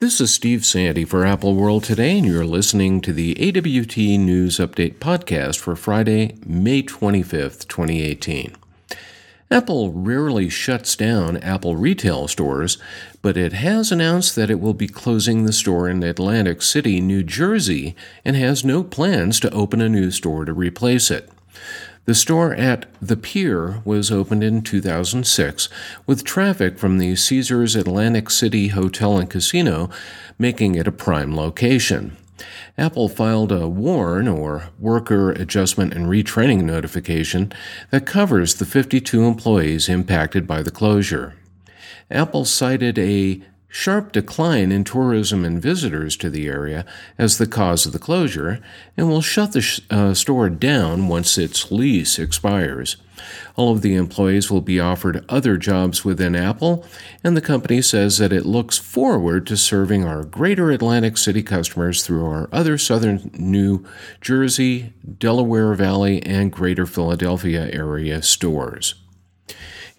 This is Steve Sande for Apple World Today, and you're listening to the AWT News Update podcast for Friday, May 25th, 2018. Apple rarely shuts down Apple retail stores, but it has announced that it will be closing the store in Atlantic City, New Jersey, and has no plans to open a new store to replace it. The store at The Pier was opened in 2006 with traffic from the Caesars Atlantic City Hotel and Casino making it a prime location. Apple filed a WARN, or Worker Adjustment and Retraining Notification, that covers the 52 employees impacted by the closure. Apple cited a sharp decline in tourism and visitors to the area as the cause of the closure and will shut the sh- uh, store down once its lease expires. All of the employees will be offered other jobs within Apple, and the company says that it looks forward to serving our greater Atlantic City customers through our other southern New Jersey, Delaware Valley, and greater Philadelphia area stores.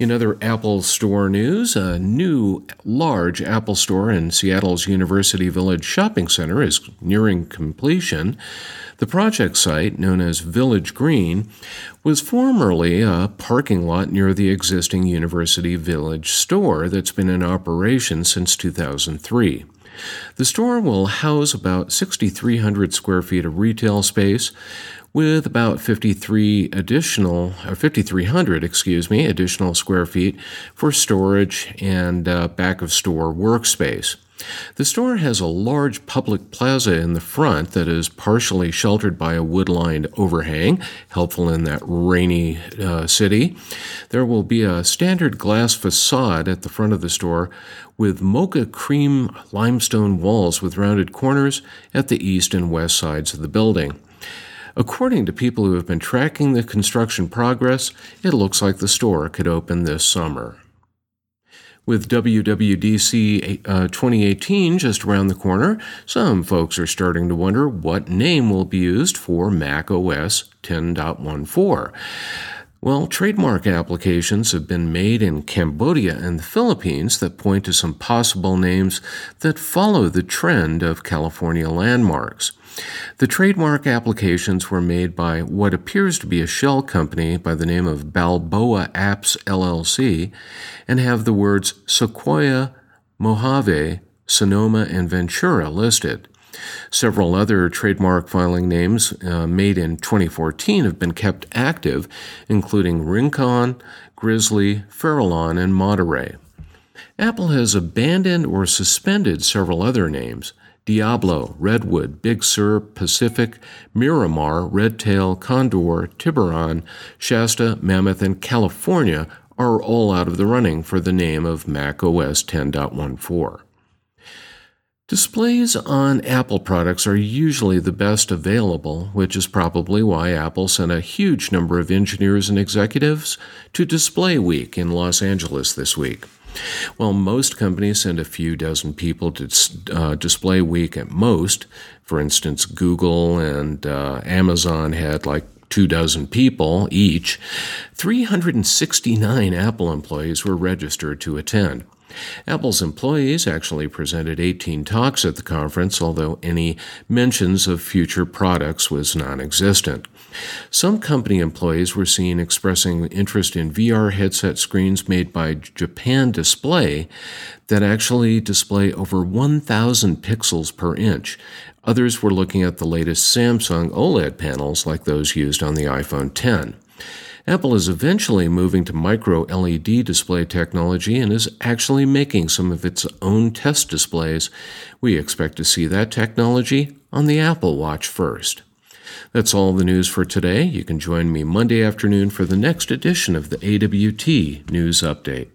In other Apple Store news, a new large Apple Store in Seattle's University Village Shopping Center is nearing completion. The project site, known as Village Green, was formerly a parking lot near the existing University Village store that's been in operation since 2003. The store will house about 6,300 square feet of retail space, with about 53 additional, or 5,300, excuse me, additional square feet for storage and uh, back of store workspace. The store has a large public plaza in the front that is partially sheltered by a wood lined overhang, helpful in that rainy uh, city. There will be a standard glass facade at the front of the store with mocha cream limestone walls with rounded corners at the east and west sides of the building. According to people who have been tracking the construction progress, it looks like the store could open this summer. With WWDC uh, 2018 just around the corner, some folks are starting to wonder what name will be used for Mac OS 10.14. Well, trademark applications have been made in Cambodia and the Philippines that point to some possible names that follow the trend of California landmarks. The trademark applications were made by what appears to be a shell company by the name of Balboa Apps LLC and have the words Sequoia, Mojave, Sonoma, and Ventura listed. Several other trademark filing names uh, made in 2014 have been kept active, including Rincon, Grizzly, Farallon, and Monterey. Apple has abandoned or suspended several other names. Diablo, Redwood, Big Sur, Pacific, Miramar, Redtail, Condor, Tiburon, Shasta, Mammoth, and California are all out of the running for the name of Mac OS 10.14. Displays on Apple products are usually the best available, which is probably why Apple sent a huge number of engineers and executives to Display Week in Los Angeles this week. While most companies send a few dozen people to uh, Display Week at most, for instance, Google and uh, Amazon had like two dozen people each, 369 Apple employees were registered to attend. Apple's employees actually presented 18 talks at the conference, although any mentions of future products was non existent. Some company employees were seen expressing interest in VR headset screens made by Japan Display that actually display over 1,000 pixels per inch. Others were looking at the latest Samsung OLED panels like those used on the iPhone 10. Apple is eventually moving to micro LED display technology and is actually making some of its own test displays. We expect to see that technology on the Apple Watch first. That's all the news for today. You can join me Monday afternoon for the next edition of the AWT News Update.